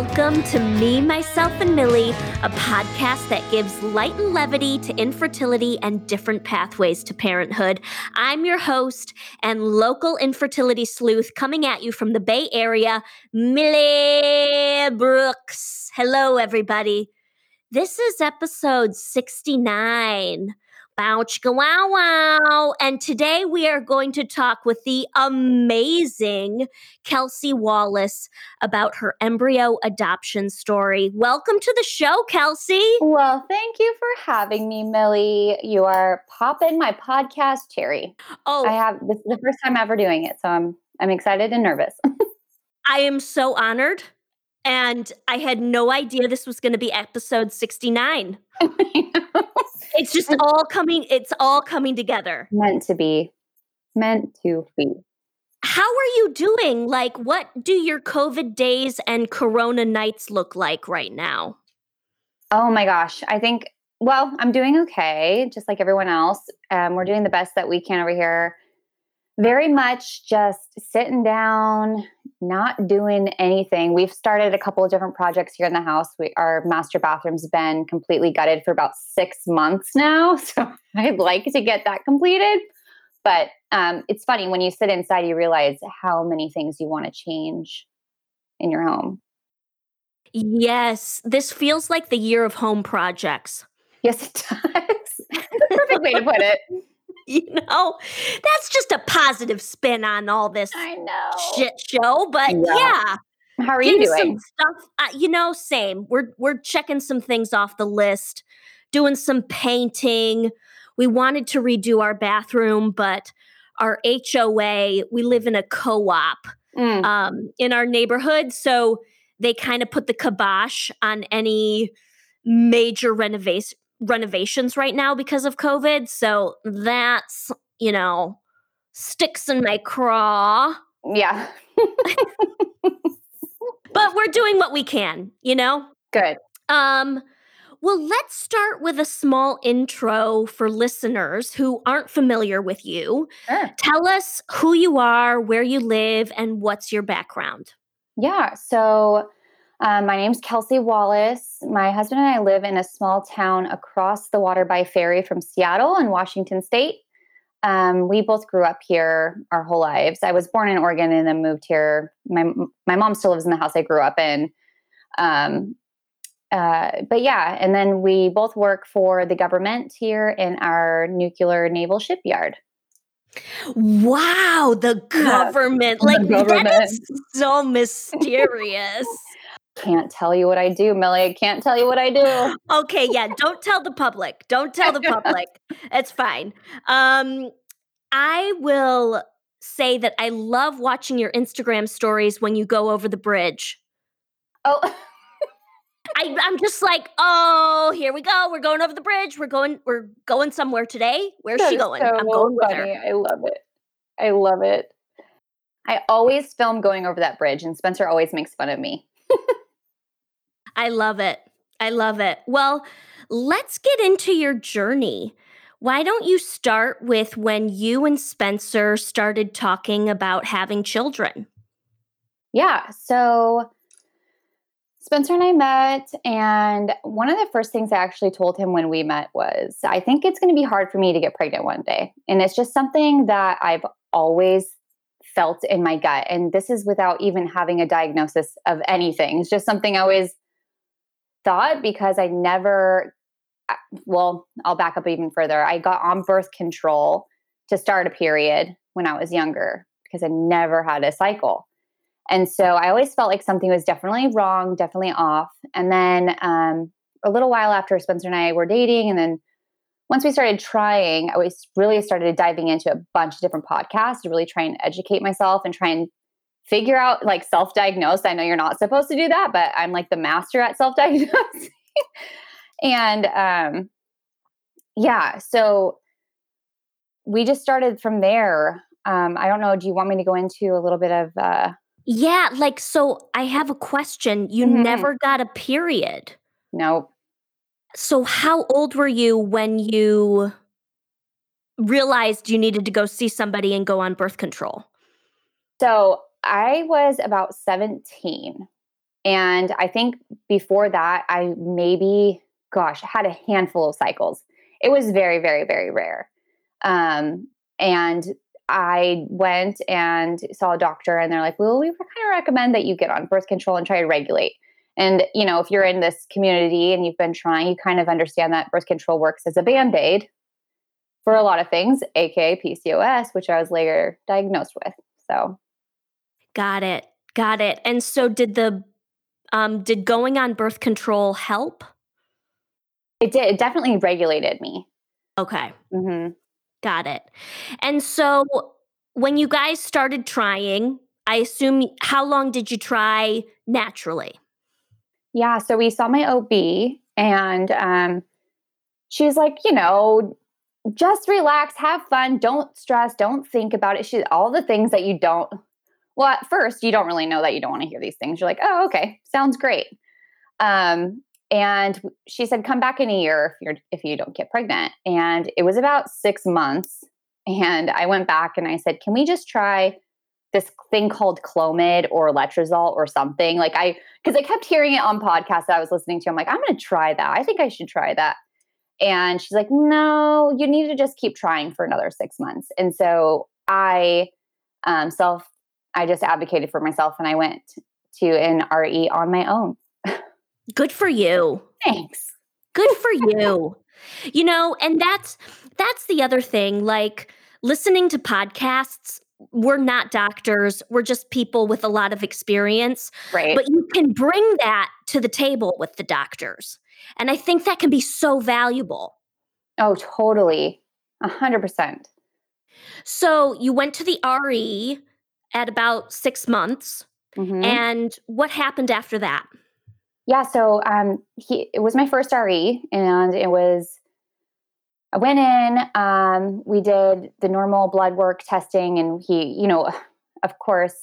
Welcome to Me, Myself, and Millie, a podcast that gives light and levity to infertility and different pathways to parenthood. I'm your host and local infertility sleuth coming at you from the Bay Area, Millie Brooks. Hello, everybody. This is episode 69. Wow, chicka wow wow. And today we are going to talk with the amazing Kelsey Wallace about her embryo adoption story. Welcome to the show, Kelsey. Well, thank you for having me, Millie. You are popping my podcast cherry. Oh, I have this is the first time ever doing it, so I'm I'm excited and nervous. I am so honored. And I had no idea this was going to be episode 69. It's just all coming it's all coming together. Meant to be. Meant to be. How are you doing? Like what do your COVID days and corona nights look like right now? Oh my gosh. I think well, I'm doing okay, just like everyone else. Um, we're doing the best that we can over here. Very much just sitting down, not doing anything. We've started a couple of different projects here in the house. We, our master bathroom's been completely gutted for about six months now. So I'd like to get that completed. But um, it's funny when you sit inside, you realize how many things you want to change in your home. Yes, this feels like the year of home projects. Yes, it does. perfect way to put it. you know, that's just a positive spin on all this I know. shit show. But yeah, Yeah. How are you getting some doing? stuff. Uh, you know, same. We're we're checking some things off the list, doing some painting. We wanted to redo our bathroom, but our HOA. We live in a co-op Mm, um, in our neighborhood, so they kind of put the kibosh on any major renovation renovations right now because of COVID. So that's you know sticks in my craw. yeah. But we're doing what we can, you know? Good. Um, well, let's start with a small intro for listeners who aren't familiar with you. Sure. Tell us who you are, where you live, and what's your background. Yeah. So um, my name's Kelsey Wallace. My husband and I live in a small town across the water by ferry from Seattle in Washington State. Um, we both grew up here our whole lives. I was born in Oregon and then moved here. My my mom still lives in the house I grew up in. Um, uh, but yeah, and then we both work for the government here in our nuclear naval shipyard. Wow, the government. the like, that government. is so mysterious. Can't tell you what I do, Millie. I can't tell you what I do. okay, yeah, don't tell the public. Don't tell the public. It's fine. Um, I will say that I love watching your Instagram stories when you go over the bridge. Oh, I, I'm just like, oh, here we go. We're going over the bridge. We're going. We're going somewhere today. Where's That she going? so I'm going with her. I love it. I love it. I always film going over that bridge, and Spencer always makes fun of me. I love it. I love it. Well, let's get into your journey. Why don't you start with when you and Spencer started talking about having children? Yeah. So Spencer and I met, and one of the first things I actually told him when we met was I think it's going to be hard for me to get pregnant one day. And it's just something that I've always felt in my gut. And this is without even having a diagnosis of anything. It's just something I always thought because I never, uh, well, I'll back up even further. I got on birth control to start a period when I was younger because I never had a cycle. And so I always felt like something was definitely wrong, definitely off. And then um, a little while after Spencer and I were dating, and then once we started trying, I was really started diving into a bunch of different podcasts to really try and educate myself and try and figure out like self-diagnose. I know you're not supposed to do that, but I'm like the master at self-diagnosing. and um, yeah, so we just started from there. Um, I don't know. Do you want me to go into a little bit of? Uh, Yeah, like, so I have a question. You Mhm. never got a period. no, So, how old were you when you realized you needed to go see somebody and go on birth control? So I was about 17 And I think before that, I maybe, gosh, had a handful of cycles. It was very, very, very rare. Um, and I went and saw a doctor, and they're like, well, we kind of recommend that you get on birth control and try to regulate. And, you know, if you're in this community and you've been trying, you kind of understand that birth control works as a band aid for a lot of things, aka PCOS, which I was later diagnosed with. So, got it. Got it. And so, did the um, did going on birth control help? It did. It definitely regulated me. Okay. Mm-hmm. Got it. And so, when you guys started trying, I assume how long did you try naturally? Yeah. So we saw my OB, and um, she's like, you know, just relax, have fun, don't stress, don't think about it. She all the things that you don't. Well, at first, you don't really know that you don't want to hear these things. You're like, oh, okay, sounds great. Um, and she said, come back in a year if you're if you don't get pregnant. And it was about six months. And I went back and I said, can we just try this thing called Clomid or Letrozole or something? Like I, because I kept hearing it on podcasts that I was listening to. I'm like, I'm going to try that. I think I should try that. And she's like, no, you need to just keep trying for another six months. And so I um, self, I just advocated for myself and I went to an RE on my own. Good for you. Thanks. Good for you. you know, and that's that's the other thing like listening to podcasts we're not doctors we're just people with a lot of experience right but you can bring that to the table with the doctors and I think that can be so valuable. Oh, totally. A hundred percent. So you went to the RE at about six months. Mm-hmm. And what happened after that? Yeah, so um, he it was my first RE, and it was I went in. Um, we did the normal blood work testing, and he, you know, of course,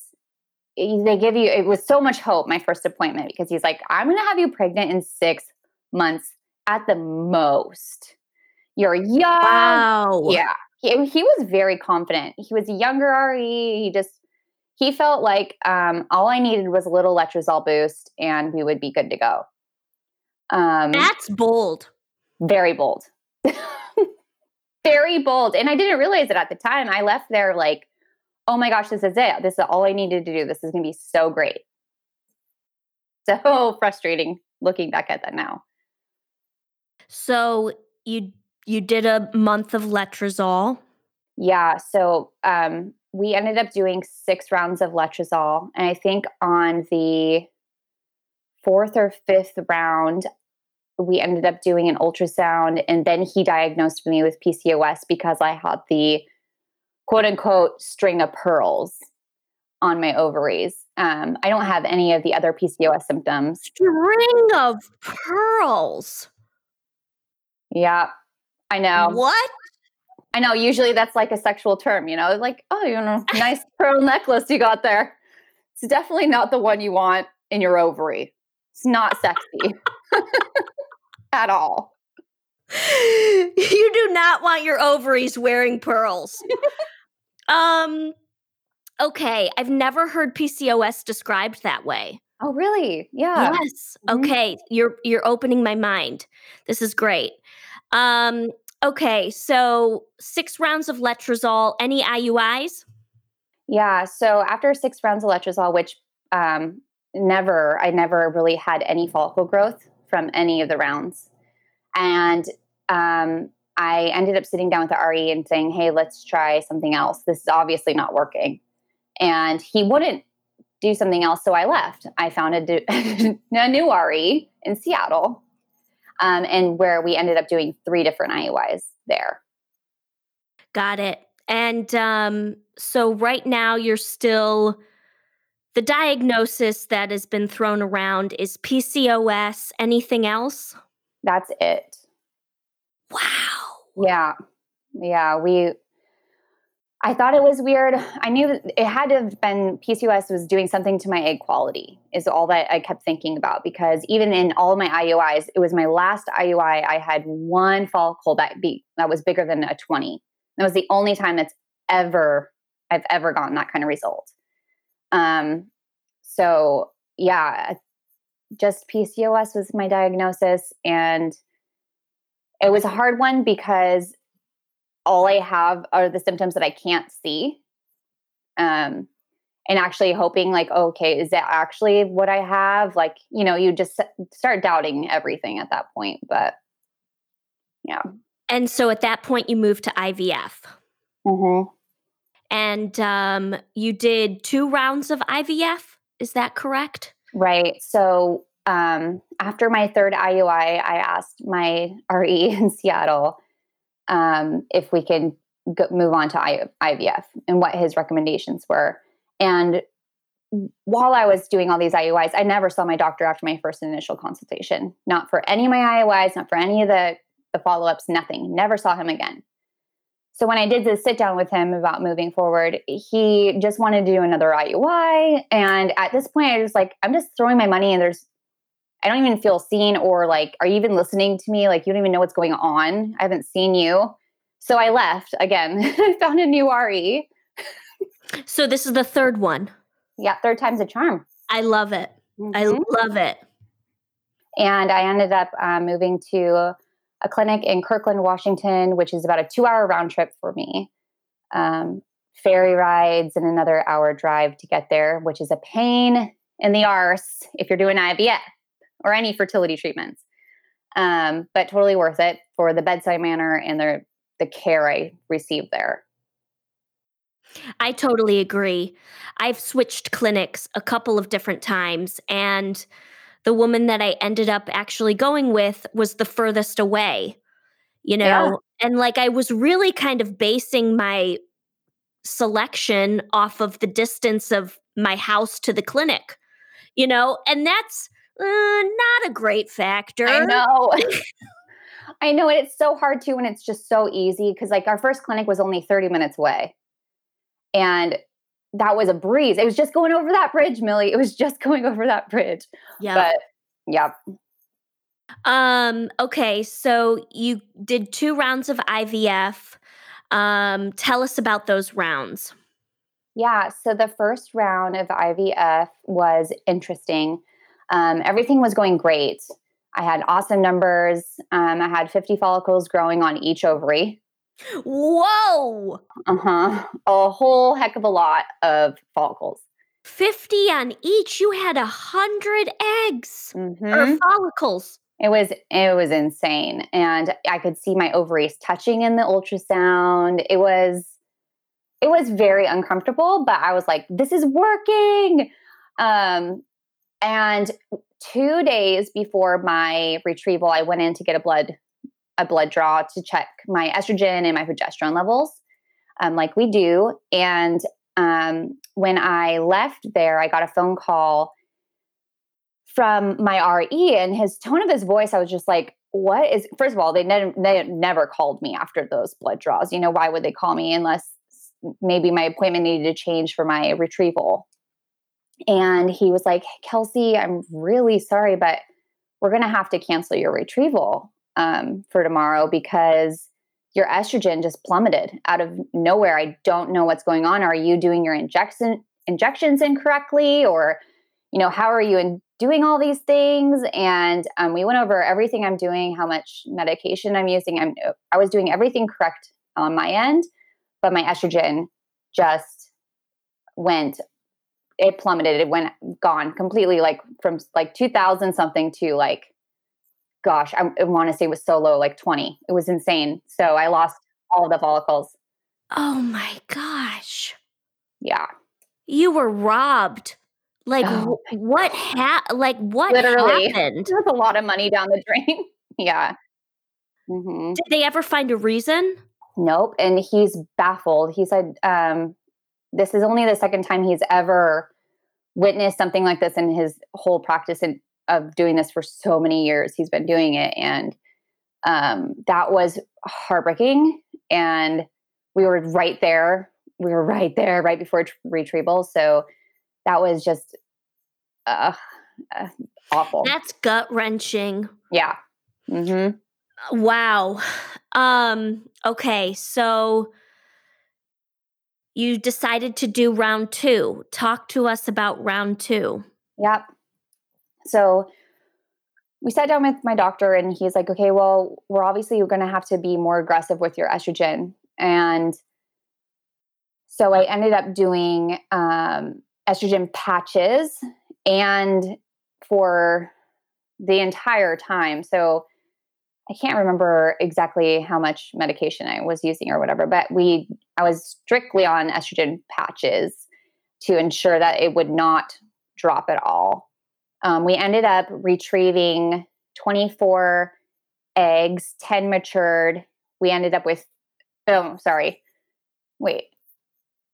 they give you. It was so much hope my first appointment because he's like, "I'm going to have you pregnant in six months at the most. You're young. Wow. Yeah. He, he was very confident. He was a younger RE. He just, he felt like um, all I needed was a little letrozole boost and we would be good to go. Um, That's bold. Very bold. very bold. And I didn't realize it at the time. I left there like, oh my gosh, this is it. This is all I needed to do. This is going to be so great. So frustrating looking back at that now. So you you did a month of letrozole. Yeah. So um, we ended up doing six rounds of letrozole, and I think on the fourth or fifth round, we ended up doing an ultrasound, and then he diagnosed me with PCOS because I had the quote unquote string of pearls on my ovaries. Um, I don't have any of the other PCOS symptoms. String of pearls. Yeah, I know. What? I know. Usually that's like a sexual term, you know, like, oh, you know, nice pearl necklace you got there. It's definitely not the one you want in your ovary. It's not sexy at all. You do not want your ovaries wearing pearls. um, okay. I've never heard PCOS described that way. Oh, really? Yeah. Yes. Mm-hmm. Okay. You're you're opening my mind. This is great. Um, okay, so six rounds of letrozole. Any IUIs? Yeah. So after six rounds of letrozole, which um, never, I never really had any follicle growth from any of the rounds, and um, I ended up sitting down with the RE and saying, "Hey, let's try something else. This is obviously not working." And he wouldn't do something else, so I left. I found a, a new RE in Seattle um, and where we ended up doing three different IUIs there. Got it. And um, so right now you're still the diagnosis that has been thrown around is PCOS. Anything else? That's it. Wow. Yeah. Yeah. We I thought it was weird. I knew it had to have been PCOS was doing something to my egg quality, is all that I kept thinking about. Because even in all my IUIs, it was my last IUI. I had one follicle that be that was bigger than a 20. That was the only time that's ever I've ever gotten that kind of result. Um, so yeah, just PCOS was my diagnosis. And it was a hard one because all I have are the symptoms that I can't see. Um, and actually hoping like okay is that actually what i have? Like you know you just start doubting everything at that point but yeah. And so at that point you moved to ivf mm-hmm. and um, you did two rounds of ivf is that correct? Right. So um, after my third iui i asked my re in seattle um, if we can go, move on to I, ivf and what his recommendations were and while I was doing all these IUIs, I never saw my doctor after my first initial consultation. Not for any of my IUIs, not for any of the, the follow ups, nothing. Never saw him again. So when I did the sit down with him about moving forward, he just wanted to do another IUI. And at this point, I was like, I'm just throwing my money and there's, I don't even feel seen or like, are you even listening to me? Like, you don't even know what's going on. I haven't seen you. So I left again, I found a new RE so this is the third one. Yeah, third time's a charm. I love it. Mm-hmm. I love it. And I ended up uh, moving to a clinic in Kirkland, Washington, which is about a two hour round trip for me. Um, ferry rides and another hour drive to get there, which is a pain in the arse if you're doing IVF or any fertility treatments. Um, but totally worth it for the bedside manner and the, the care I received there. I totally agree. I've switched clinics a couple of different times, and the woman that I ended up actually going with was the furthest away, you know? Yeah. And like I was really kind of basing my selection off of the distance of my house to the clinic, you know? And that's uh, not a great factor. I know. I know. And it's so hard too when it's just so easy because, like, our first clinic was only 30 minutes away. And that was a breeze. It was just going over that bridge, Millie. It was just going over that bridge. Yeah. But yeah. Um, okay, so you did two rounds of IVF. Um, tell us about those rounds. Yeah, so the first round of IVF was interesting. Um, everything was going great. I had awesome numbers. Um, I had 50 follicles growing on each ovary. Whoa. Uh huh. A whole heck of a lot of follicles. 50 on each. You had a hundred eggs mm-hmm. or follicles. It was it was insane. And I could see my ovaries touching in the ultrasound. It was it was very uncomfortable, but I was like, this is working. Um and two days before my retrieval, I went in to get a blood a blood draw to check my estrogen and my progesterone levels, um, like we do. And um, when I left there, I got a phone call from my RE, and his tone of his voice, I was just like, what is first of all they, ne- they never called me after those blood draws you know why would they call me unless maybe my appointment needed to change for my retrieval and he was like kelsey i'm really sorry but we're going to have to cancel your retrieval um, for tomorrow because your estrogen just plummeted out of nowhere. I don't know what's going on. Are you doing your injection injections incorrectly, or you know how are you in doing all these things? And um, we went over everything I'm doing, how much medication I'm using. I'm I was doing everything correct on my end, but my estrogen just went it plummeted it went gone completely like from like 2000 something to like gosh, I, I want to say was so low, like 20. It was insane. So I lost all the follicles. Oh my gosh. Yeah. You were robbed. Like oh what ha- like what Literally. happened? There was a lot of money down the drain. yeah. Mm-hmm. Did they ever find a reason? Nope. And he's baffled. He said, um, this is only the second time he's ever witnessed something like this in his whole practice in of doing this for so many years. He's been doing it, and um, that was heartbreaking. And we were right there. We were right there, right before t- retrieval. So that was just uh, uh, awful. That's gut wrenching. Yeah. Mm-hmm. Wow. Um. Okay. So you decided to do round two. Talk to us about round two. Yep. So we sat down with my doctor and he's like, okay, well, we're obviously going to have to be more aggressive with your estrogen. And so I ended up doing um, estrogen patches and for the entire time. So I can't remember exactly how much medication I was using or whatever, but we I was strictly on estrogen patches to ensure that it would not drop at all. Um, we ended up retrieving 24 eggs, 10 matured. We ended up with, oh, sorry, wait.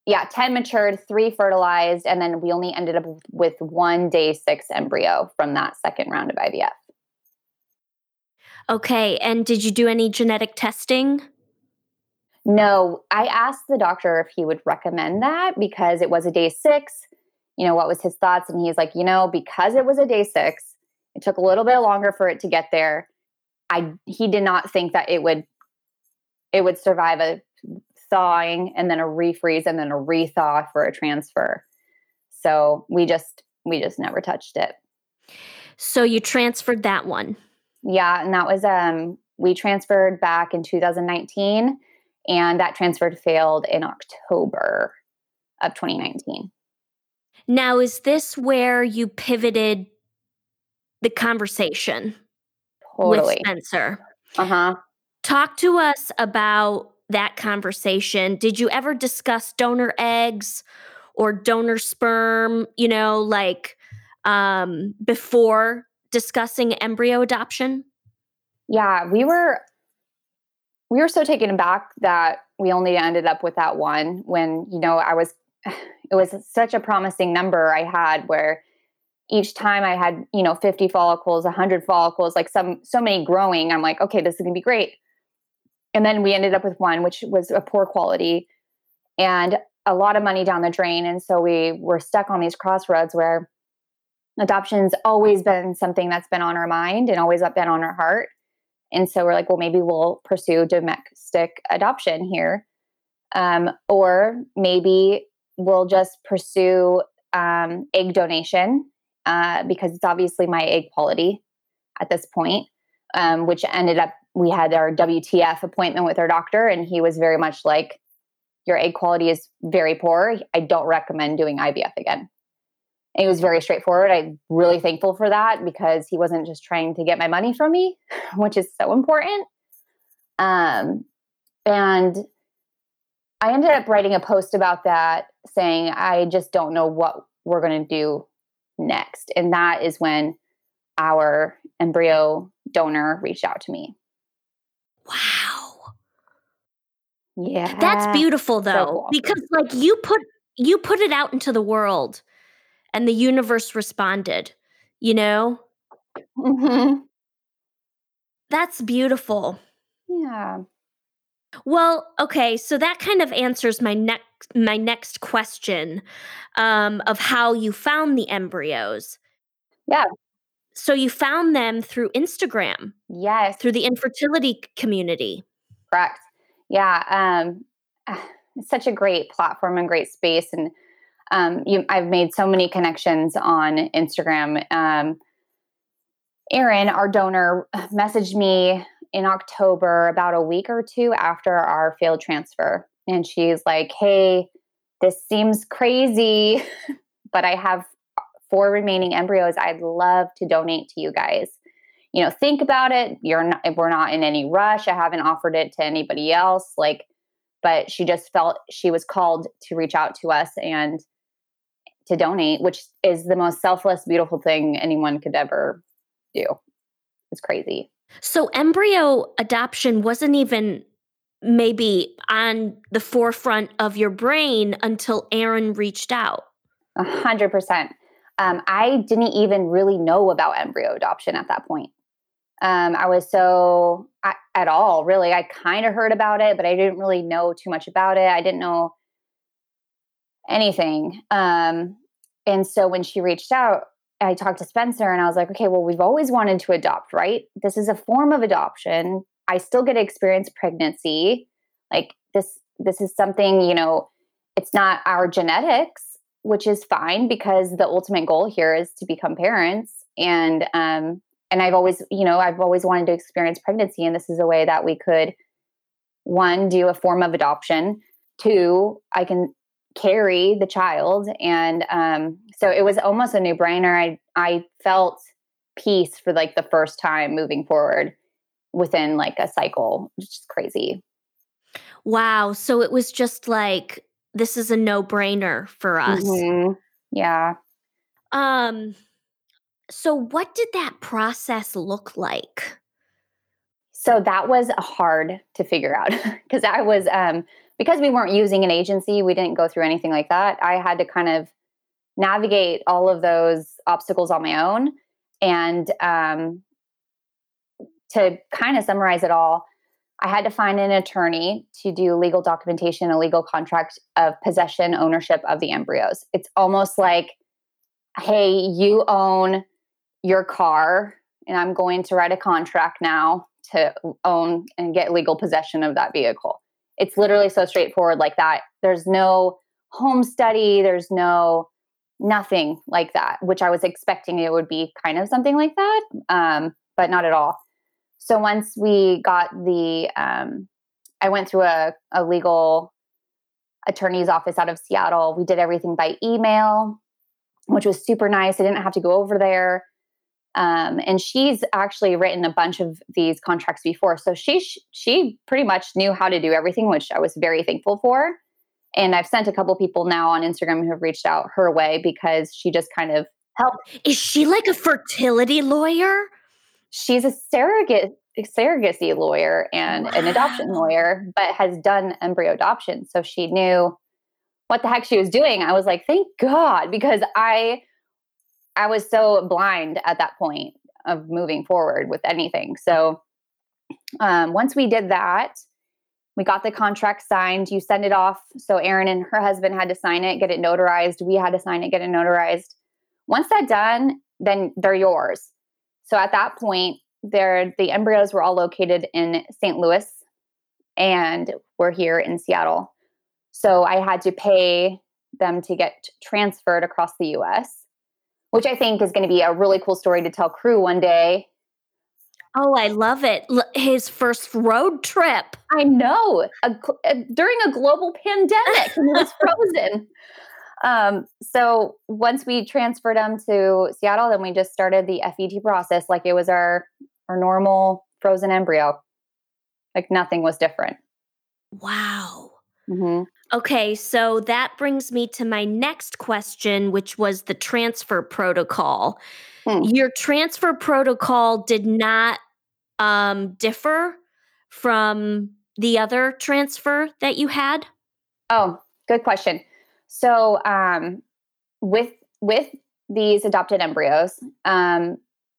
Yeah, 10 matured, three fertilized, and then we only ended up with one day six embryo from that second round of IVF. Okay. And did you do any genetic testing? No, I asked the doctor if he would recommend that because it was a day six. You know, what was his thoughts? And he's like, you know, because it was a day six, it took a little bit longer for it to get there. I he did not think that it would it would survive a thawing and then a refreeze and then a rethaw for a transfer. So we just we just never touched it. So you transferred that one. Yeah, and that was um we transferred back in 2019 and that transfer failed in October of 2019. Now, is this where you pivoted the conversation totally. with Spencer? Uh huh. Talk to us about that conversation. Did you ever discuss donor eggs or donor sperm, you know, like um, before discussing embryo adoption? Yeah, we were we were so taken aback that we only ended up with that one when, you know, I was it was such a promising number I had where each time I had, you know, 50 follicles, 100 follicles, like some so many growing, I'm like, okay, this is going to be great. And then we ended up with one which was a poor quality and a lot of money down the drain and so we were stuck on these crossroads where adoption's always been something that's been on our mind and always been on our heart. And so we're like, well, maybe we'll pursue domestic adoption here. Um, or maybe we'll just pursue um, egg donation uh, because it's obviously my egg quality at this point, um, which ended up, we had our WTF appointment with our doctor, and he was very much like, Your egg quality is very poor. I don't recommend doing IVF again. And he was very straightforward. I'm really thankful for that because he wasn't just trying to get my money from me, which is so important. Um, and I ended up writing a post about that saying, I just don't know what we're going to do next. And that is when our embryo donor reached out to me. Wow. Yeah. That's beautiful though. cool. Because like you put you put it out into the world and the universe responded, you know? hmm That's beautiful. Yeah. Well, okay, so that kind of answers my next my next question um, of how you found the embryos. Yeah. So you found them through Instagram, Yes. through the infertility community. Correct. Yeah. Um, it's such a great platform and great space. And um, you, I've made so many connections on Instagram. Um, Erin, our donor, messaged me in October, about a week or two after our failed transfer. And she's like, hey, this seems crazy, but I have four remaining embryos I'd love to donate to you guys. You know, think about it. You're not, we're not in any rush. I haven't offered it to anybody else. Like, but she just felt she was called to reach out to us and to donate, which is the most selfless, beautiful thing anyone could ever do. It's crazy. So embryo adoption wasn't even maybe on the forefront of your brain until Erin reached out. A hundred percent. Um, I didn't even really know about embryo adoption at that point. Um, I was so I, at all really. I kind of heard about it, but I didn't really know too much about it. I didn't know anything. Um, and so when she reached out, I talked to Spencer and I was like, okay, well, we've always wanted to adopt, right? This is a form of adoption. I still get to experience pregnancy. Like this, this is something, you know, it's not our genetics, which is fine because the ultimate goal here is to become parents. and um, and I've always, you know, I've always wanted to experience pregnancy, and this is a way that we could one do a form of adoption. Two, I can carry the child, and um, so it was almost a no brainer. I I felt peace for like the first time moving forward within like a cycle, which is crazy. Wow. So it was just like this is a no-brainer for us. Mhm. Yeah. Um so what did that process look like? So that was hard to figure out because I was um because we weren't using an agency, we didn't go through anything like that. I had to kind of navigate all of those obstacles on my own and um to kind of summarize it all, I had to find an attorney to do legal documentation, a legal contract of possession ownership of the embryos. It's almost like, hey, you own your car, and I'm going to write a contract now to own and get legal possession of that vehicle. It's literally so straightforward like that. There's no home study, there's no nothing like that, which I was expecting it would be kind of something like that, um, but not at all. So once we got the, um, I went through a, a legal attorney's office out of Seattle. We did everything by email, which was super nice. I didn't have to go over there. Um, and she's actually written a bunch of these contracts before, so she she pretty much knew how to do everything, which I was very thankful for. And I've sent a couple people now on Instagram who have reached out her way because she just kind of helped. Is she like a fertility lawyer? she's a surrogate surrogacy lawyer and wow. an adoption lawyer, but has done embryo adoption. So she knew what the heck she was doing. I was like, thank God, because I I was so blind at that point of moving forward with anything. So um, once we did that, we got the contract signed. You send it off. So Erin and her husband had to sign it, get it notarized. We had to sign it, get it notarized. Once that's done, then they're yours. So at that point, there the embryos were all located in St. Louis and we're here in Seattle. So I had to pay them to get transferred across the US, which I think is going to be a really cool story to tell crew one day. Oh, I love it. His first road trip. I know. A, a, during a global pandemic and it was frozen. Um, so once we transferred them to Seattle, then we just started the FET process like it was our our normal frozen embryo. Like nothing was different. Wow. Mm-hmm. Okay, so that brings me to my next question, which was the transfer protocol. Hmm. Your transfer protocol did not um, differ from the other transfer that you had? Oh, good question. So um, with with these adopted embryos, um,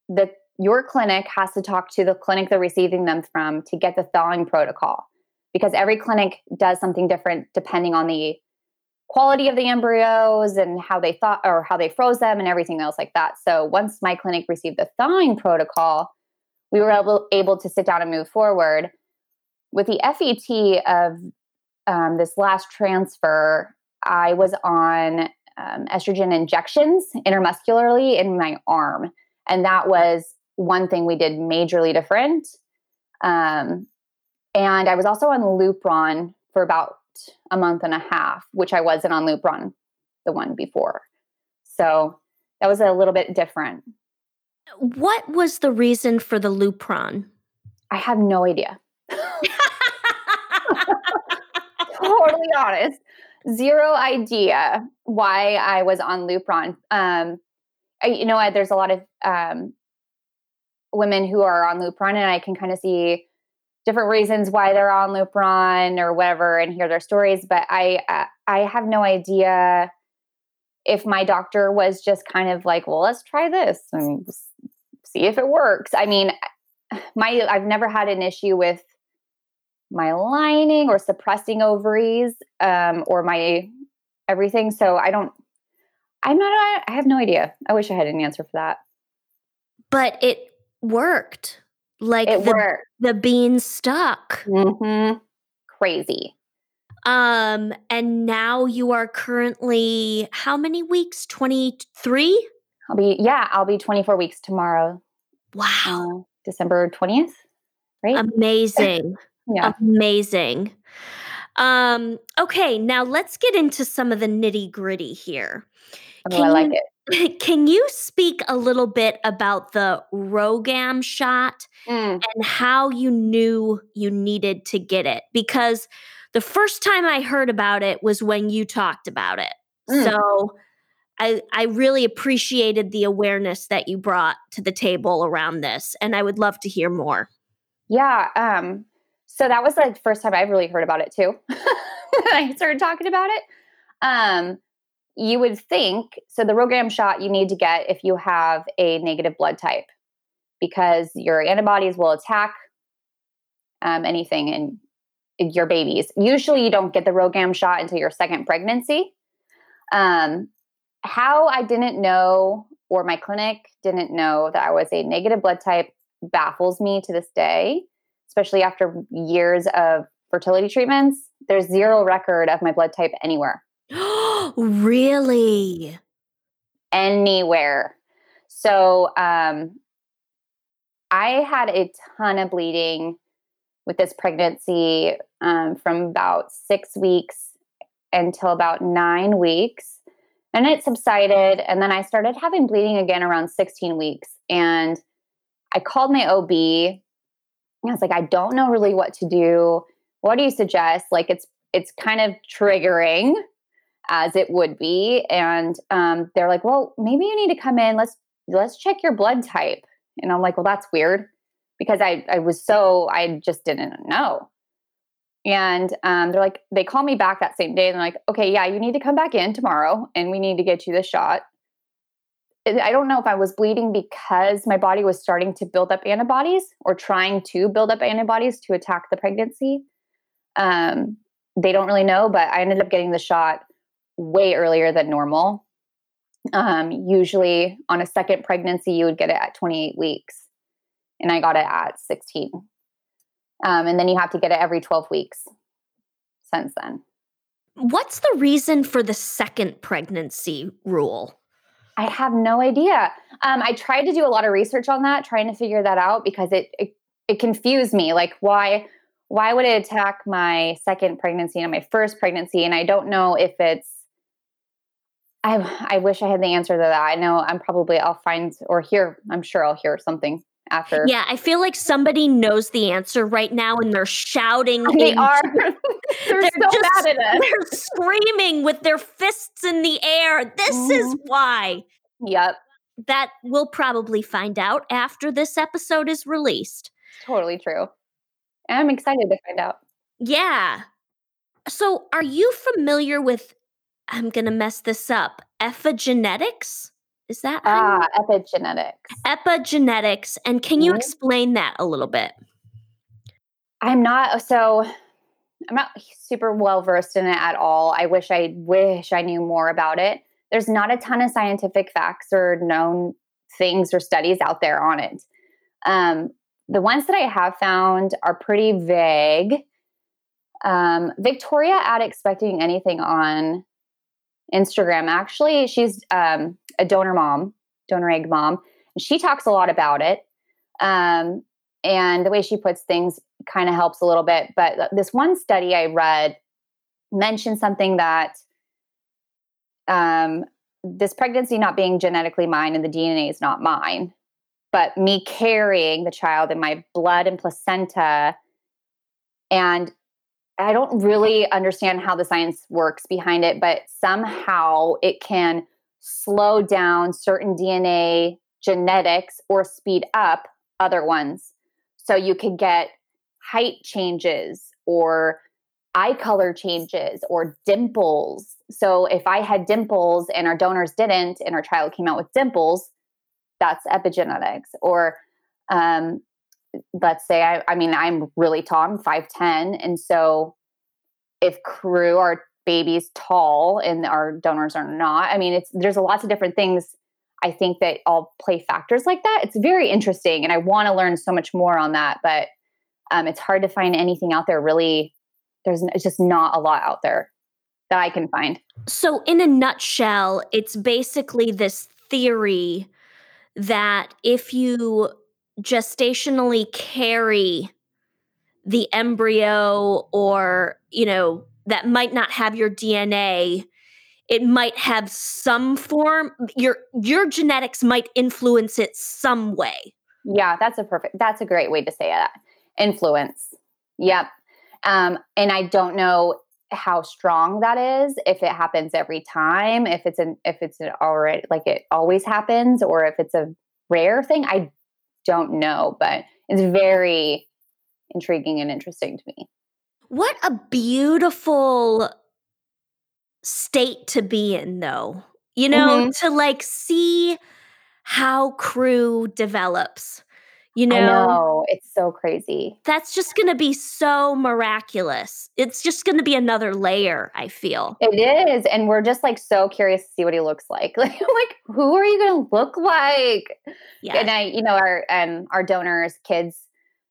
the your clinic has to talk to the clinic they're receiving them from to get the thawing protocol because every clinic does something different depending on the quality of the embryos and how they thought or how they froze them and everything else like that. So once my clinic received the thawing protocol, we were able, able to sit down and move forward. With the FET of um, this last transfer, I was on um, estrogen injections intermuscularly in my arm. And that was one thing we did majorly different. Um, and I was also on Lupron for about a month and a half, which I wasn't on Lupron the one before. So that was a little bit different. What was the reason for the Lupron? I have no idea. totally honest zero idea why I was on Lupron. Um, I, you know, I, there's a lot of um, women who are on Lupron, and I can kind of see different reasons why they're on Lupron or whatever, and hear their stories. But I, uh, I have no idea if my doctor was just kind of like, well, let's try this and see if it works. I mean, my I've never had an issue with my lining or suppressing ovaries um, or my everything. So I don't, I'm not, I have no idea. I wish I had an answer for that. But it worked. Like it the, worked. the bean stuck. Mm-hmm. Crazy. Um, and now you are currently how many weeks? 23? I'll be yeah, I'll be 24 weeks tomorrow. Wow. Uh, December 20th, right? Amazing. yeah. Amazing. Um, okay, now let's get into some of the nitty gritty here. Oh, I like you, it. Can you speak a little bit about the RhoGAM shot Mm. and how you knew you needed to get it? Because the first time I heard about it was when you talked about it. Mm. So I I really appreciated the awareness that you brought to the table around this and I would love to hear more. Yeah. Um, so that was the first time I really heard about it too. I started talking about it. Um, you would think so the RhoGAM shot you need to get if you have a negative blood type because your antibodies will attack um, anything in, in your babies. Usually you don't get the RhoGAM shot until your second pregnancy. Um, how I didn't know or my clinic didn't know that I was a negative blood type baffles me to this day, especially after years of fertility treatments. There's zero record of my blood type anywhere, really? anywhere. So um, I had a ton of bleeding with this pregnancy um, from about six weeks until about nine weeks. And it subsided. And then I started having bleeding again around 16 weeks. And I called my OB. I was like, I don't know really what to do. What do you suggest? Like it's it's kind of triggering as it would be. And um, they're like, well, maybe you need to come in. Let's let's check your blood type. And I'm like, well, that's weird because I I was so I just didn't know. And um, they're like, they call me back that same day and they're like, okay, yeah, you need to come back in tomorrow and we need to get you the shot. I don't know if I was bleeding because my body was starting to build up antibodies or trying to build up antibodies to attack the pregnancy. Um, they don't really know, but I ended up getting the shot way earlier than normal. Um, usually on a second pregnancy, you would get it at 28 weeks, and I got it at 16. Um, and then you have to get it every 12 weeks since then. What's the reason for the second pregnancy rule? I have no idea. Um, I tried to do a lot of research on that, trying to figure that out because it, it it confused me. Like why why would it attack my second pregnancy and my first pregnancy? And I don't know if it's I I wish I had the answer to that. I know I'm probably I'll find or hear. I'm sure I'll hear something after. Yeah, I feel like somebody knows the answer right now and they're shouting. they are. They're, They're so just- bad at it. They're screaming with their fists in the air. This is Mhm. why. Yep, That we'll probably find out after this episode is released. totally true. And I'm excited to find out. Yeah. So, are you familiar with? I'm going to mess this up. Epigenetics? Is that Ah, epigenetics. epigenetics? And can you Mhm. explain that a little bit? I'm not so I'm not super well versed in it at all. I wish I wish I knew more about it. There's not a ton of scientific facts or known things or studies out there on it. Um, the ones that I have found are pretty vague. Um, Victoria at expecting anything on Instagram. Actually, she's um, a donor mom, donor egg mom, and she talks a lot about it. Um, and the way she puts things kind of helps a little bit. But th- this one study I read mentioned something that um, this pregnancy not being genetically mine and the DNA is not mine, but me carrying the child in my blood and placenta. And I don't really understand how the science works behind it, but somehow it can slow down certain DNA genetics or speed up other ones. So you could get height changes or eye color changes or dimples. So if I had dimples and our donors didn't, and our child came out with dimples, that's epigenetics. Or um, let's say I, I mean I'm really tall, I'm five ten, and so if crew are babies tall and our donors are not, I mean it's there's a lots of different things. I think that all play factors like that. It's very interesting, and I want to learn so much more on that, but um, it's hard to find anything out there really there's it's just not a lot out there that I can find. So, in a nutshell, it's basically this theory that if you gestationally carry the embryo or, you know, that might not have your DNA, it might have some form your your genetics might influence it some way. Yeah, that's a perfect that's a great way to say that. Influence. Yep. Um, and I don't know how strong that is if it happens every time if it's an if it's an already like it always happens or if it's a rare thing i don't know but it's very intriguing and interesting to me. What a beautiful state to be in though. You know mm-hmm. to like see how Crew develops you know? know? it's so crazy. That's just going to be so miraculous. It's just going to be another layer, I feel. It is. And we're just like so curious to see what he looks like. Like, like who are you going to look like? Yeah. And I, you know, our um our donors, kids,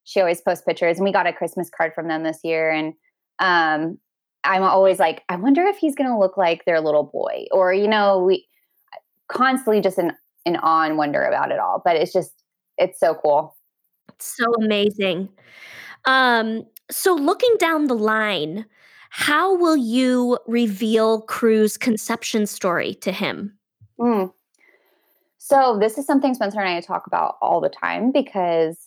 she always posts pictures and we got a Christmas card from them this year and um I'm always like, I wonder if he's going to look like their little boy or you know, we constantly just in in awe and wonder about it all. But it's just it's so cool. So amazing. Um, so looking down the line, how will you reveal Crew's conception story to him? Mm. So this is something Spencer and I talk about all the time because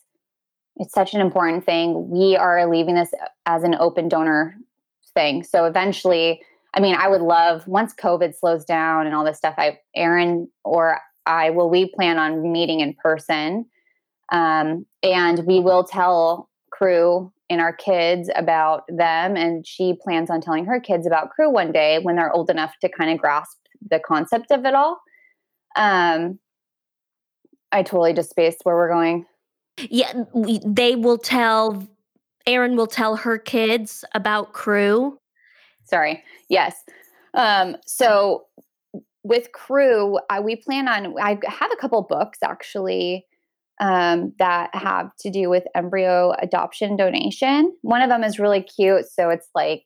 it's such an important thing. We are leaving this as an open donor thing. So eventually, I mean, I would love once COVID slows down and all this stuff. I, Erin or I will. We plan on meeting in person um, and we will tell Crew and our kids about them. And she plans on telling her kids about Crew one day when they're old enough to kind of grasp the concept of it all. Um, I totally just spaced where we're going. Yeah, we, they will tell, Erin will tell her kids about Crew. Sorry. Yes. Um, so with Crew, I, we plan on, I have a couple books actually um, that have to do with embryo adoption donation. One of them is really cute. So it's like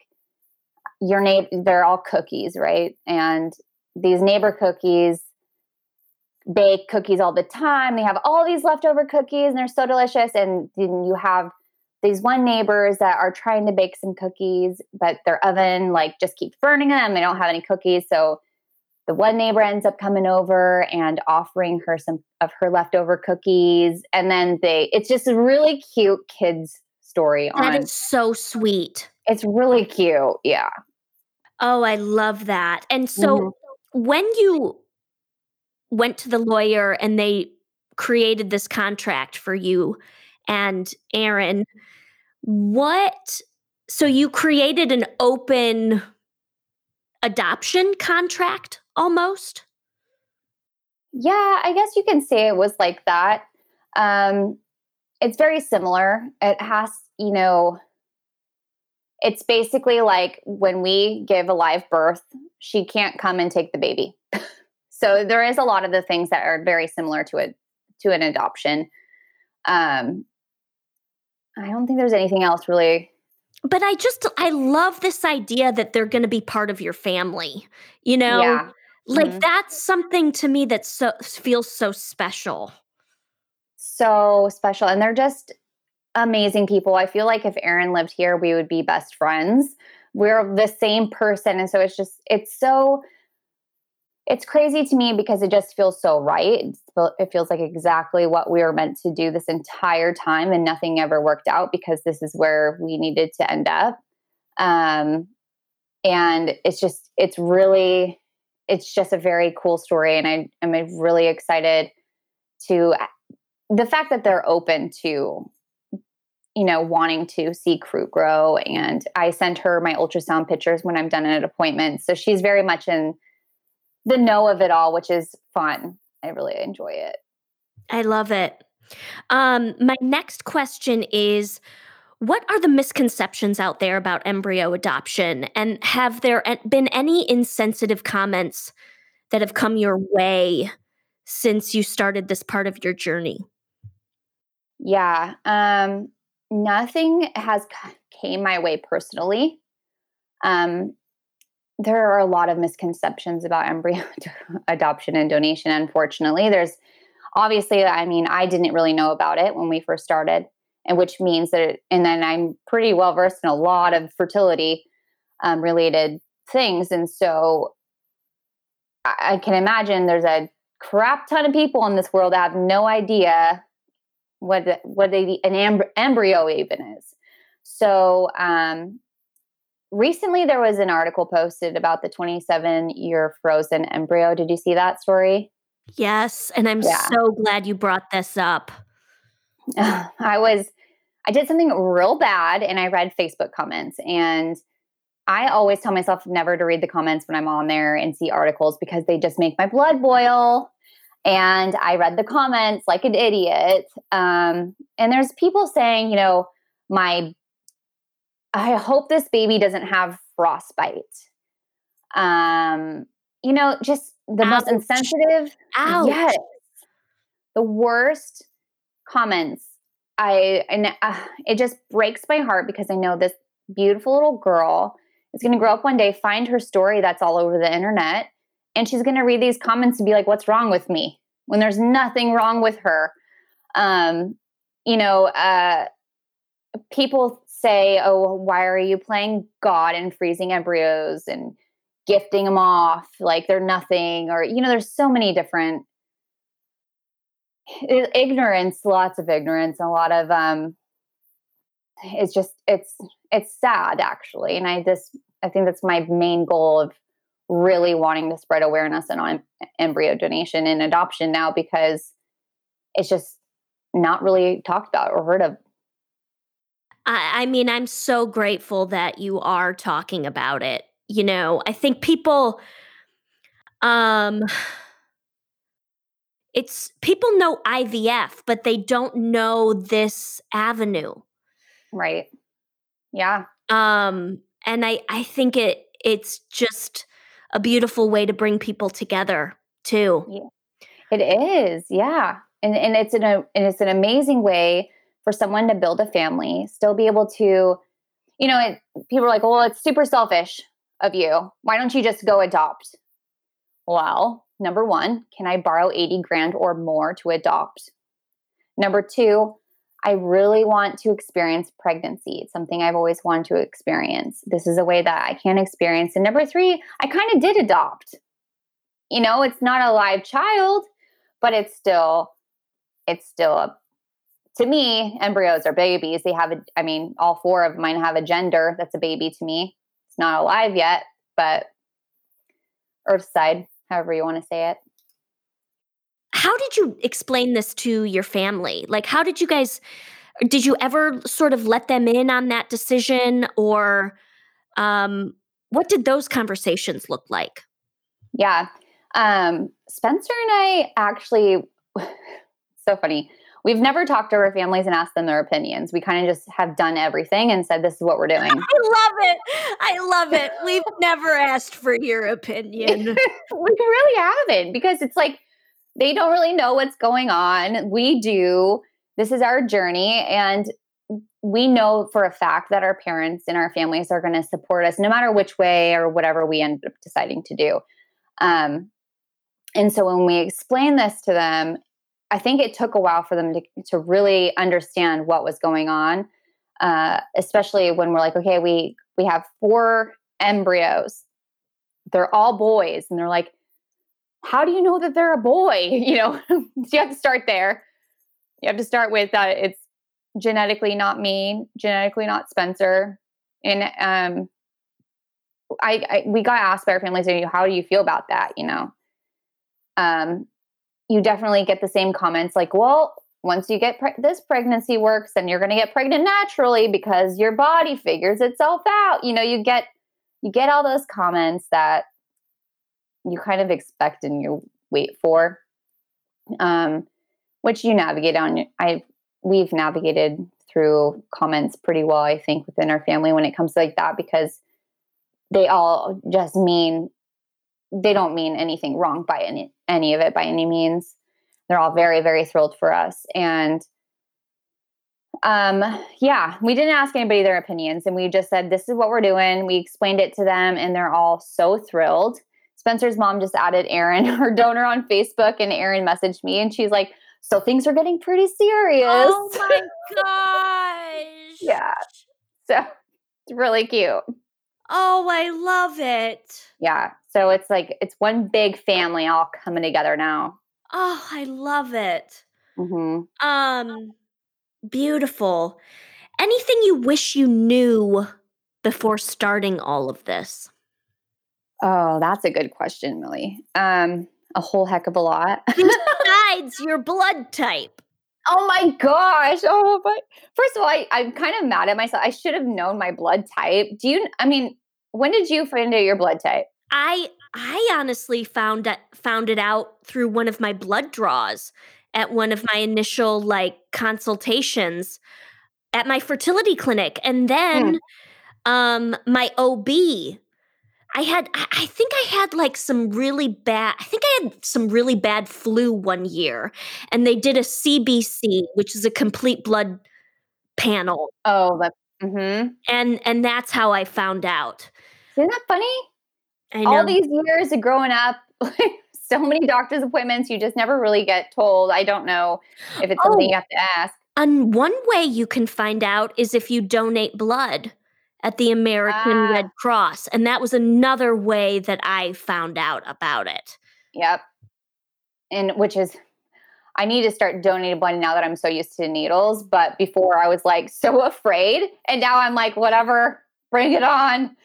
your neighbor, they're all cookies, right? And these neighbor cookies bake cookies all the time. They have all these leftover cookies and they're so delicious. And then you have these one neighbors that are trying to bake some cookies, but their oven like just keeps burning them. They don't have any cookies. So the one neighbor ends up coming over and offering her some of her leftover cookies. And then they it's just a really cute kids story on that is so sweet. It's really cute yeah. Oh i love that. And so mm-hmm. when you went to the lawyer and they created this contract for you and Erin what so you created an open adoption contract almost? Yeah, I guess you can say it was like that. Um, it's very similar. It has, you know, it's basically like when we give a live birth, she can't come and take the baby. so there is a lot of the things that are very similar to it to an adoption. Um, I don't think there's anything else really but I just I love this idea that they're going to be part of your family. You know, yeah. Like mm-hmm. that's something to me that so feels so special. So special, and they're just amazing people. I feel like if Erin lived here, we would be best friends. We're the same person, and so it's just it's so it's crazy to me because it just feels so right. It feels like exactly what we were meant to do this entire time, and nothing ever worked out because this is where we needed to end up. Um, and it's just, it's really, it's just a very cool story, and I am really excited to the fact that they're open to you know wanting to see Crew grow and i sent her my ultrasound pictures when i'm done at an appointment so she's very much in the know of it all, which is fun. I really enjoy it. I love it. Um, my next question is what are the misconceptions out there about embryo adoption? And have there been any insensitive comments that have come your way since you started this part of your journey? Yeah, um, nothing has came my way personally. Um, there are a lot of misconceptions about embryo adoption and donation. Unfortunately, there's obviously, I mean, I didn't really know about it when we first started, and which means that, it, and then I'm pretty well versed in a lot of fertility um, related things, and so I, I can imagine there's a crap ton of people in this world that have no idea what what they, an embryo even is. So um, recently there was an article posted about the 27 year frozen embryo. Did you see that story? Yes, and I'm yeah. so glad you brought this up. I was I did something real bad and I read Facebook comments and I always tell myself never to read the comments when I'm on there and see articles because they just make my blood boil. And I read the comments like an idiot. Um, and there's people saying, you know, my I hope this baby doesn't have frostbite. Um, you know, just the Ouch. most insensitive. Ouch. Yes. The worst comments. I and uh, it just breaks my heart because I know this beautiful little girl is going to grow up one day, find her story that's all over the internet, and she's going to read these comments and be like, "What's wrong with me?" When there's nothing wrong with her. Um, you know, uh, people say, oh, why are you playing God and freezing embryos and gifting them off like they're nothing? Or, you know, there's so many different ignorance, lots of ignorance, a lot of, um, it's just, it's, it's sad actually. And I just, I think that's my main goal of really wanting to spread awareness and on embryo donation and adoption now because it's just not really talked about or heard of I, I mean, I'm so grateful that you are talking about it. You know, I think people, um, it's people know IVF, but they don't know this avenue. Right. Yeah. Um, and I, I think it, it's just a beautiful way to bring people together too. Yeah. It is. Yeah. And, and it's an, a, and it's an amazing way for someone to build a family, still be able to, you know, it, people are like, well, it's super selfish of you. Why don't you just go adopt? Well, number one, can I borrow 80 grand or more to adopt? Number two, I really want to experience pregnancy. It's something I've always wanted to experience. This is a way that I can experience. And number three, I kind of did adopt. You know, it's not a live child, but it's still it's still a to me, embryos are babies. They have a, I mean, all four of mine have a gender that's a baby to me. It's not alive yet, but Earthside, however you want to say it. How did you explain this to your family? Like, how did you guys, did you ever sort of let them in on that decision or um, what did those conversations look like? Yeah. Um, Spencer and I actually, so funny we've never talked to our families and asked them their opinions. We kind of just have done everything and said, this is what we're doing. I love it. I love it. We've never asked for your opinion. we really haven't because it's like they don't really know what's going on. We do. This is our journey. And we know for a fact that our parents and our families are going to support us no matter which way or whatever we end up deciding to do. Um, and so when we explain this to them, I think it took a while for them to, to really understand what was going on, uh, especially when we're like, okay, we we have four embryos, they're all boys, and they're like, how do you know that they're a boy? You know, you have to start there. You have to start with that uh, it's genetically not me, genetically not Spencer, and um, I, I we got asked by our families, how do you feel about that? You know, um, you definitely get the same comments like, well, once you get pre- this pregnancy works and you're going to get pregnant naturally because your body figures itself out. You know, you get you get all those comments that you kind of expect and you wait for um which you navigate on I we've navigated through comments pretty well I think within our family when it comes to like that because they all just mean they don't mean anything wrong by any any of it by any means. They're all very very thrilled for us and um, yeah, we didn't ask anybody their opinions and we just said, this is what we're doing. We explained it to them and they're all so thrilled. Spencer's mom just added Erin, her donor, on Facebook, and Erin messaged me and she's like, so things are getting pretty serious. Oh my gosh. yeah. So it's really cute. Oh, I love it. Yeah. So it's like, it's one big family all coming together now. Oh, I love it. Mm-hmm. Um, beautiful. Anything you wish you knew before starting all of this? Oh, that's a good question, Millie. Um, a whole heck of a lot. Besides your blood type. Oh my gosh. Oh, but first of all, I, I'm kind of mad at myself. I should have known my blood type. Do you, I mean, when did you find out your blood type? I I honestly found that found it out through one of my blood draws at one of my initial like consultations at my fertility clinic and then mm. um my OB I had I think I had like some really bad I think I had some really bad flu one year and they did a CBC which is a complete blood panel. Oh, that mm-hmm. And and that's how I found out. Isn't that funny? All these years of growing up, so many doctor's appointments, you just never really get told. I don't know if it's something oh, you have to ask. And one way you can find out is if you donate blood at the American ah. Red Cross. And that was another way that I found out about it. Yep. And which is, I need to start donating blood now that I'm so used to needles. But before I was like so afraid. And now I'm like, whatever, bring it on.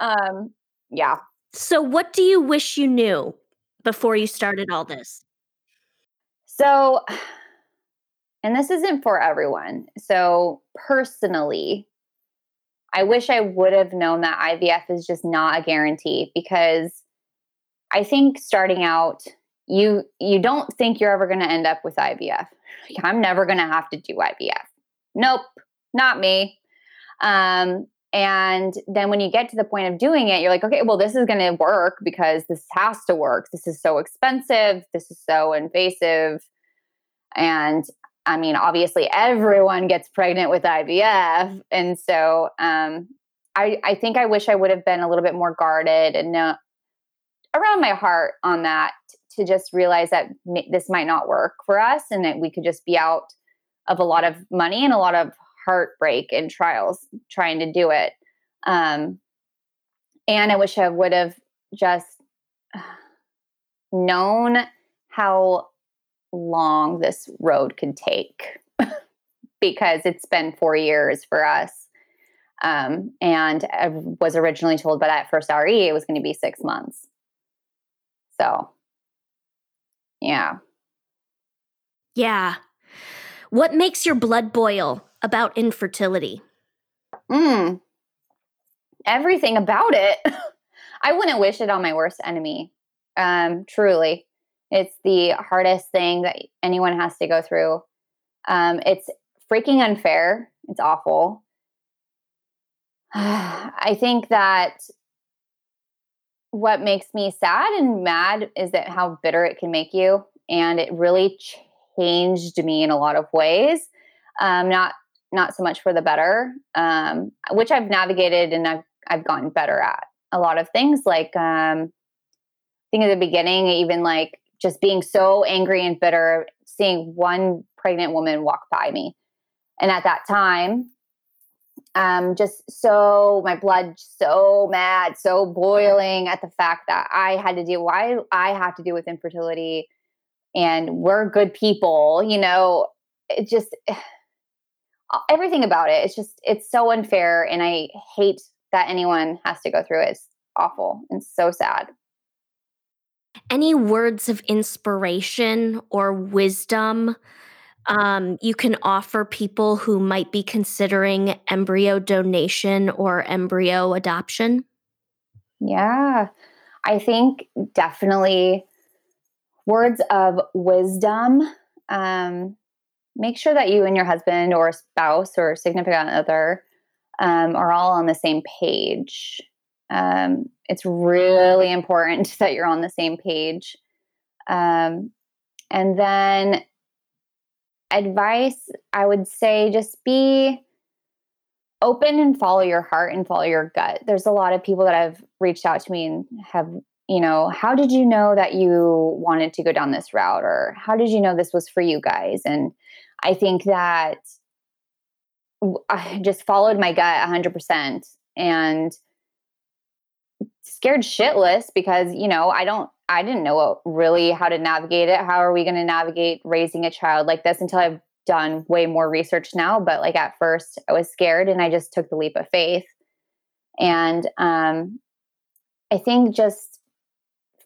Um, yeah. So, what do you wish you knew before you started all this? So, and this isn't for everyone. So, personally, I wish I would have known that IVF is just not a guarantee because I think starting out, you you don't think you're ever going to end up with IVF. I'm never going to have to do IVF. Nope, not me. Um, and then when you get to the point of doing it, you're like, okay, well, this is going to work because this has to work. This is so expensive. This is so invasive. And I mean, obviously, everyone gets pregnant with IVF. And so um, I, I think I wish I would have been a little bit more guarded and around my heart on that to just realize that this might not work for us and that we could just be out of a lot of money and a lot of heartbreak and trials trying to do it. Um, and I wish I would have just known how long this road could take because it's been four years for us. Um, and I was originally told by that first RE it was going to be six months. So, yeah. Yeah. What makes your blood boil? about infertility? Mm, everything about it. I wouldn't wish it on my worst enemy. Um, truly, it's the hardest thing that anyone has to go through. Um, it's freaking unfair. It's awful. I think that what makes me sad and mad is that how bitter it can make you. And it really changed me in a lot of ways. Um, not not so much for the better, um, which I've navigated and I've I've gotten better at a lot of things. Like um, I think at the beginning, even like just being so angry and bitter, seeing one pregnant woman walk by me, and at that time, um, just so my blood so mad, so boiling at the fact that I had to deal. Why I have to deal with infertility, and we're good people, you know. It just everything about it. It's just it's so unfair, and I hate that anyone has to go through it. It's awful and so sad. Any words of inspiration or wisdom um, you can offer people who might be considering embryo donation or embryo adoption? Yeah, I think definitely words of wisdom. Um, make sure that you and your husband or spouse or significant other um, are all on the same page. Um, it's really important that you're on the same page. Um, and then advice I would say just be open and follow your heart and follow your gut. There's a lot of people that have reached out to me and have, you know, how did you know that you wanted to go down this route or how did you know this was for you guys? And I think that I just followed my gut 100% and scared shitless because, you know, I don't I didn't know really how to navigate it. How are we going to navigate raising a child like this until I've done way more research now, but like at first I was scared and I just took the leap of faith. And um, I think just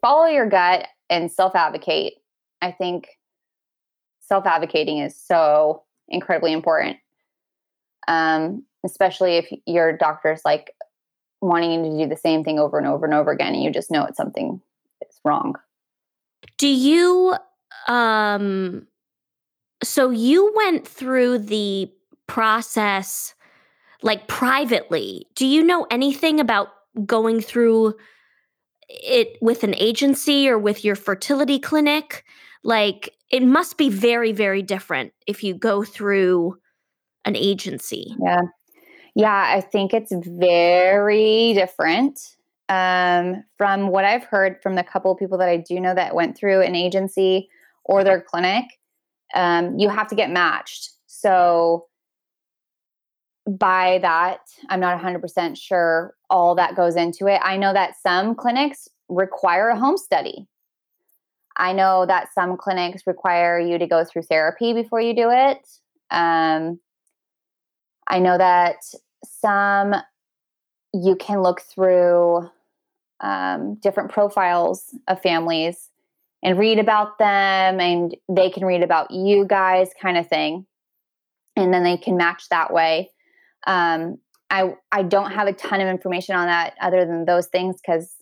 follow your gut and self advocate. I think self advocating is so incredibly important, um, especially if your doctor's like wanting you to do the same thing over and over and over again, and you just know it's something is wrong. Do you um so you went through the process like privately. Do you know anything about going through it with an agency or with your fertility clinic? Like it must be very very different if you go through an agency. Yeah. Yeah, I think it's very different. Um, from what I've heard from the couple of people that I do know that went through an agency or their clinic, um, you have to get matched. So by that, I'm not 100% sure all that goes into it. I know that some clinics require a home study. I know that some clinics require you to go through therapy before you do it. Um, I know that some you can look through um, different profiles of families and read about them and they can read about you guys kind of thing. And then they can match that way. Um, i i don't have a ton of information on that other than those things because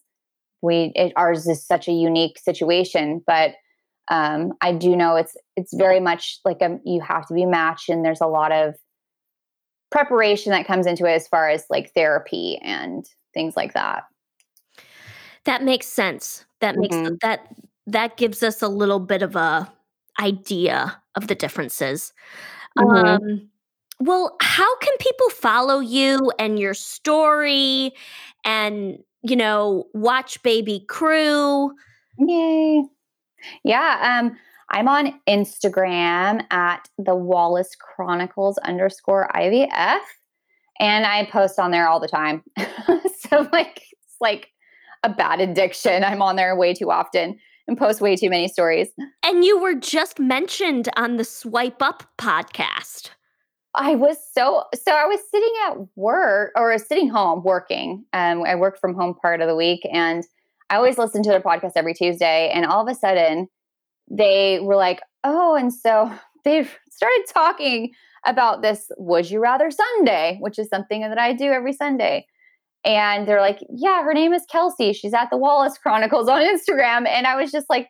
we it, ours is such a unique situation but um, i do know it's it's very much like a, you have to be matched and there's a lot of preparation that comes into it as far as like therapy and things like that that makes sense that makes mm-hmm. that that gives us a little bit of a idea of the differences. Mm-hmm. Um, well, how can people follow you and your story and, you know, watch Baby Crew? Yay. Yeah. Um, I'm on Instagram at the Wallace Chronicles underscore IVF. And I post on there all the time. so like it's like a bad addiction. I'm on there way too often and post way too many stories. And you were just mentioned on the Swipe Up podcast. I was so so I was sitting at work or sitting home working. Um, I work from home part of the week and I always listen to their podcast every Tuesday. And all of a sudden they were like, oh, and so they've started talking about this Would You Rather Sunday, which is something that I do every Sunday. And they're like, yeah, her name is Kelsey. She's at the Wallace Chronicles on Instagram. And I was just like,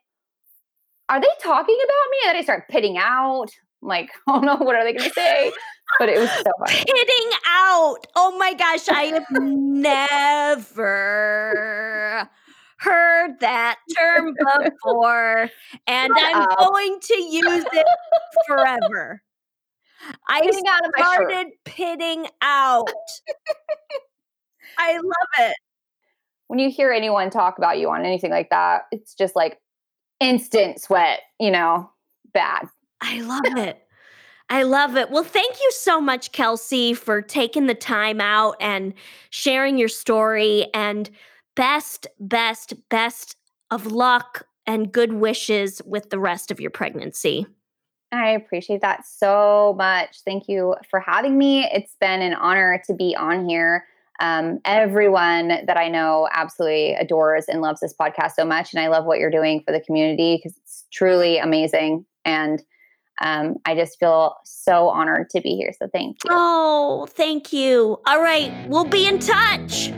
are they talking about me? And then I start pitting out. I'm like, oh no, what are they going to say? But it was so funny. Pitting out. Oh my gosh, I have never heard that term before. And I'm going to use it forever. I started pitting out. I love it. When you hear anyone talk about you on anything like that, it's just like instant sweat, you know, bad. I love it. I love it. Well, thank you so much, Kelsey, for taking the time out and sharing your story. And best, best, best of luck and good wishes with the rest of your pregnancy. I appreciate that so much. Thank you for having me. It's been an honor to be on here. Um, everyone that I know absolutely adores and loves this podcast so much. And I love what you're doing for the community because it's truly amazing. And um, I just feel so honored to be here. So thank you. Oh, thank you. All right. We'll be in touch.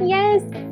Yes.